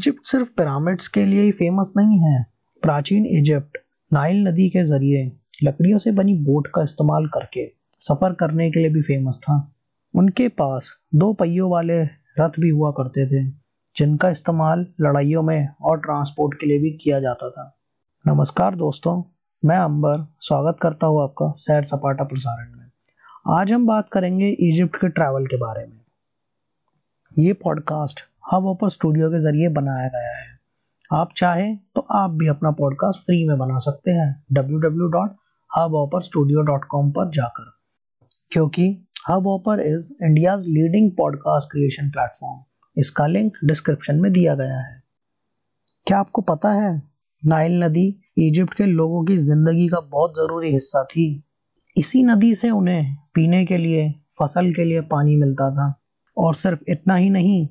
Egypt सिर्फ़ pyramids के लिए ही फ़ेमस नहीं है। प्राचीन इजिप्ट, नाइल नदी के ज़रिए लकड़ियों से बनी बोट का इस्तेमाल करके सफ़र करने के लिए भी फ़ेमस था। उनके पास दो पहियों वाले रथ भी हुआ करते थे, जिनका इस्तेमाल लड़ाइयों में और ट्रांसपोर्ट के लिए भी किया जाता था। नमस्कार दोस्तों, मैं अंबर, स्वागत करता हूँ आपका सैर सपाटा प्रसारण में। आज हम बात करेंगे इजिप्ट के ट्रैवल के बारे में। ये पॉडकास्ट हब ऑपर स्टूडियो के ज़रिए बनाया गया है। आप चाहें तो आप भी अपना पॉडकास्ट फ्री में बना सकते हैं। www.hubhopperstudio.com पर जाकर। क्योंकि Hubhopper is India's leading podcast creation platform इसका लिंक डिस्क्रिप्शन में दिया गया है। क्या आपको पता है नाइल नदी इजिप्ट के लोगों की ज़िंदगी का बहुत ज़रूरी हिस्सा थी। इसी नदी से उन्हें पीने के लिए, फ़सल के लिए पानी मिलता था। और सिर्फ़ इतना ही नहीं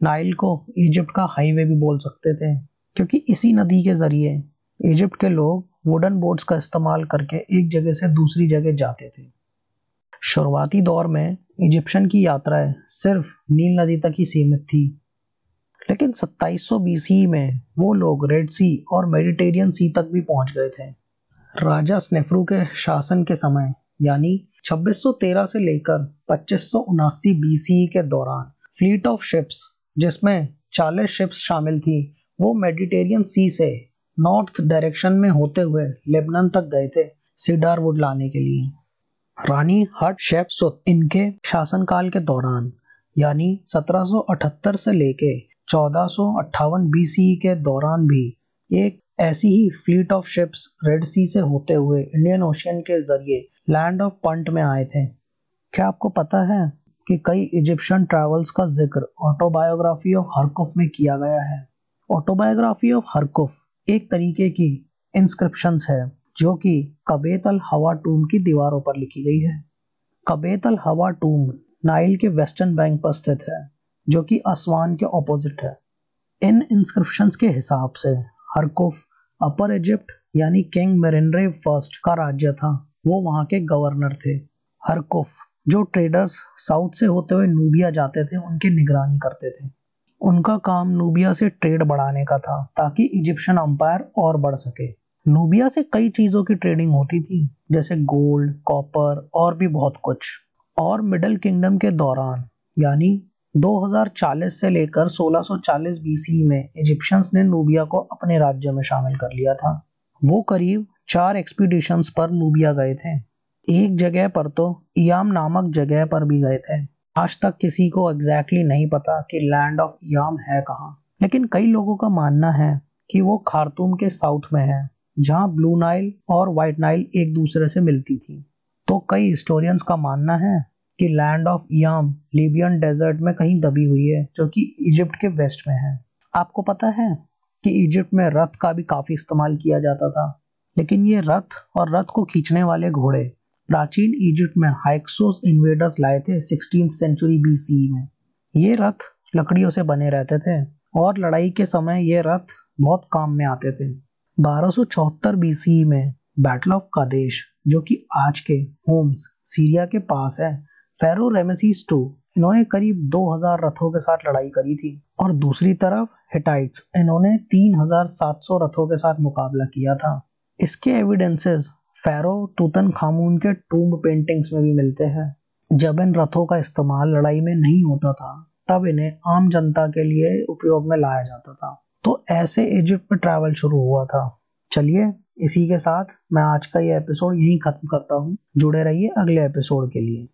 नाइल को इजिप्ट का हाईवे भी बोल सकते थे, क्योंकि इसी नदी के ज़रिए इजिप्ट के लोग वुडन बोट्स का इस्तेमाल करके एक जगह से दूसरी जगह जाते थे। शुरुआती दौर में इजिप्शियन की यात्राएँ सिर्फ़ नील नदी तक ही सीमित थी, लेकिन 2700 बीसी में वो लोग रेड सी और मेडिटेरियन सी तक भी पहुँच गए थे। राजा स्नेफ्रू के शासन के समय, यानी 2613 से लेकर पच्चीस बीसी के दौरान, फ्लीट ऑफ़ शिप्स जिसमें 40 शिप्स शामिल थी। वो मेडिटेरियन सी से नॉर्थ डायरेक्शन में होते हुए लेबनन तक गए थे सीडार वुड लाने के लिए। रानी हट शेप इनके शासनकाल के दौरान, यानी 1778 से लेके चौदह बीसी के दौरान भी, एक ऐसी ही fleet of ships Red Sea से होते हुए इंडियन ओशियन के ज़रिए लैंड ऑफ़ पंट में आए थे। क्या आपको पता है कि कई इजिप्शियन ट्रैवल्स का ज़िक्र ऑटोबायोग्राफी ऑफ़ हरकुफ में किया गया है। ऑटोबायोग्राफी ऑफ़ हरकुफ एक तरीके की इंस्क्रिप्शन है, जो कि कबेत अल हवा टूम की दीवारों पर लिखी गई है। Qubbet el Hawa tomb Nile के वेस्टर्न बैंक पर स्थित है, जो कि असवान के ऑपोजिट है। इन इंस्क्रिप्शन के हिसाब से हरकुफ अपर इजिप्ट यानी किंग मेरेंड्रे फ़र्स्ट का राज्य था, वो वहाँ के गवर्नर थे। हरकुफ जो ट्रेडर्स साउथ से होते हुए नूबिया जाते थे, उनकी निगरानी करते थे। उनका काम नूबिया से ट्रेड बढ़ाने का था, ताकि इजिप्शियन अंपायर और बढ़ सके। नूबिया से कई चीज़ों की ट्रेडिंग होती थी, जैसे गोल्ड कॉपर और भी बहुत कुछ। और मिडल किंगडम के दौरान, यानी 2040 से लेकर 1640 बीसी में इजिप्शियंस ने नूबिया को अपने राज्य में शामिल कर लिया था। वो करीब चार एक्सपीडिशंस पर नूबिया गए थे। एक जगह पर तो इयाम नामक जगह पर भी गए थे। आज तक किसी को एग्जैक्टली exactly नहीं पता कि लैंड ऑफ़ इयाम है कहाँ। लेकिन कई लोगों का मानना है कि वो खारतूम के साउथ में है, जहाँ ब्लू नाइल और वाइट नाइल एक दूसरे से मिलती थी। तो कई हिस्टोरियंस का मानना है कि land of Yam Libyan desert में कहीं दबी हुई है, जो कि इजिप्ट के वेस्ट में है। आपको पता है कि इजिप्ट में रथ का भी काफ़ी इस्तेमाल किया जाता था, लेकिन ये रथ और रथ को खींचने वाले घोड़े प्राचीन इजिप्ट में हाइक्सोस इन्वेडर्स लाए थे सिक्सटीन सेंचुरी बीसी में। ये रथ लकड़ियों से बने रहते थे और लड़ाई के समय ये रथ बहुत काम में आते थे। बारह बीसी में बैटल ऑफ़ कादेश जो कि आज के होम्स सीरिया के पास है फेरो रेमेसीस टू इन्होंने करीब 2000 रथों के साथ लड़ाई करी थी और दूसरी तरफ़ हिटाइट्स इन्होंने 3700 रथों के साथ मुकाबला किया था। इसके एविडेंसेस फेरो टूतन खामून के टूम पेंटिंग्स में भी मिलते हैं। जब इन रथों का इस्तेमाल लड़ाई में नहीं होता था, तब इन्हें आम जनता के लिए उपयोग में लाया जाता था। तो ऐसे इजिप्ट में ट्रैवल शुरू हुआ था। चलिए, इसी के साथ मैं आज का ये एपिसोड यहीं खत्म करता हूँ। जुड़े रहिए अगले एपिसोड के लिए.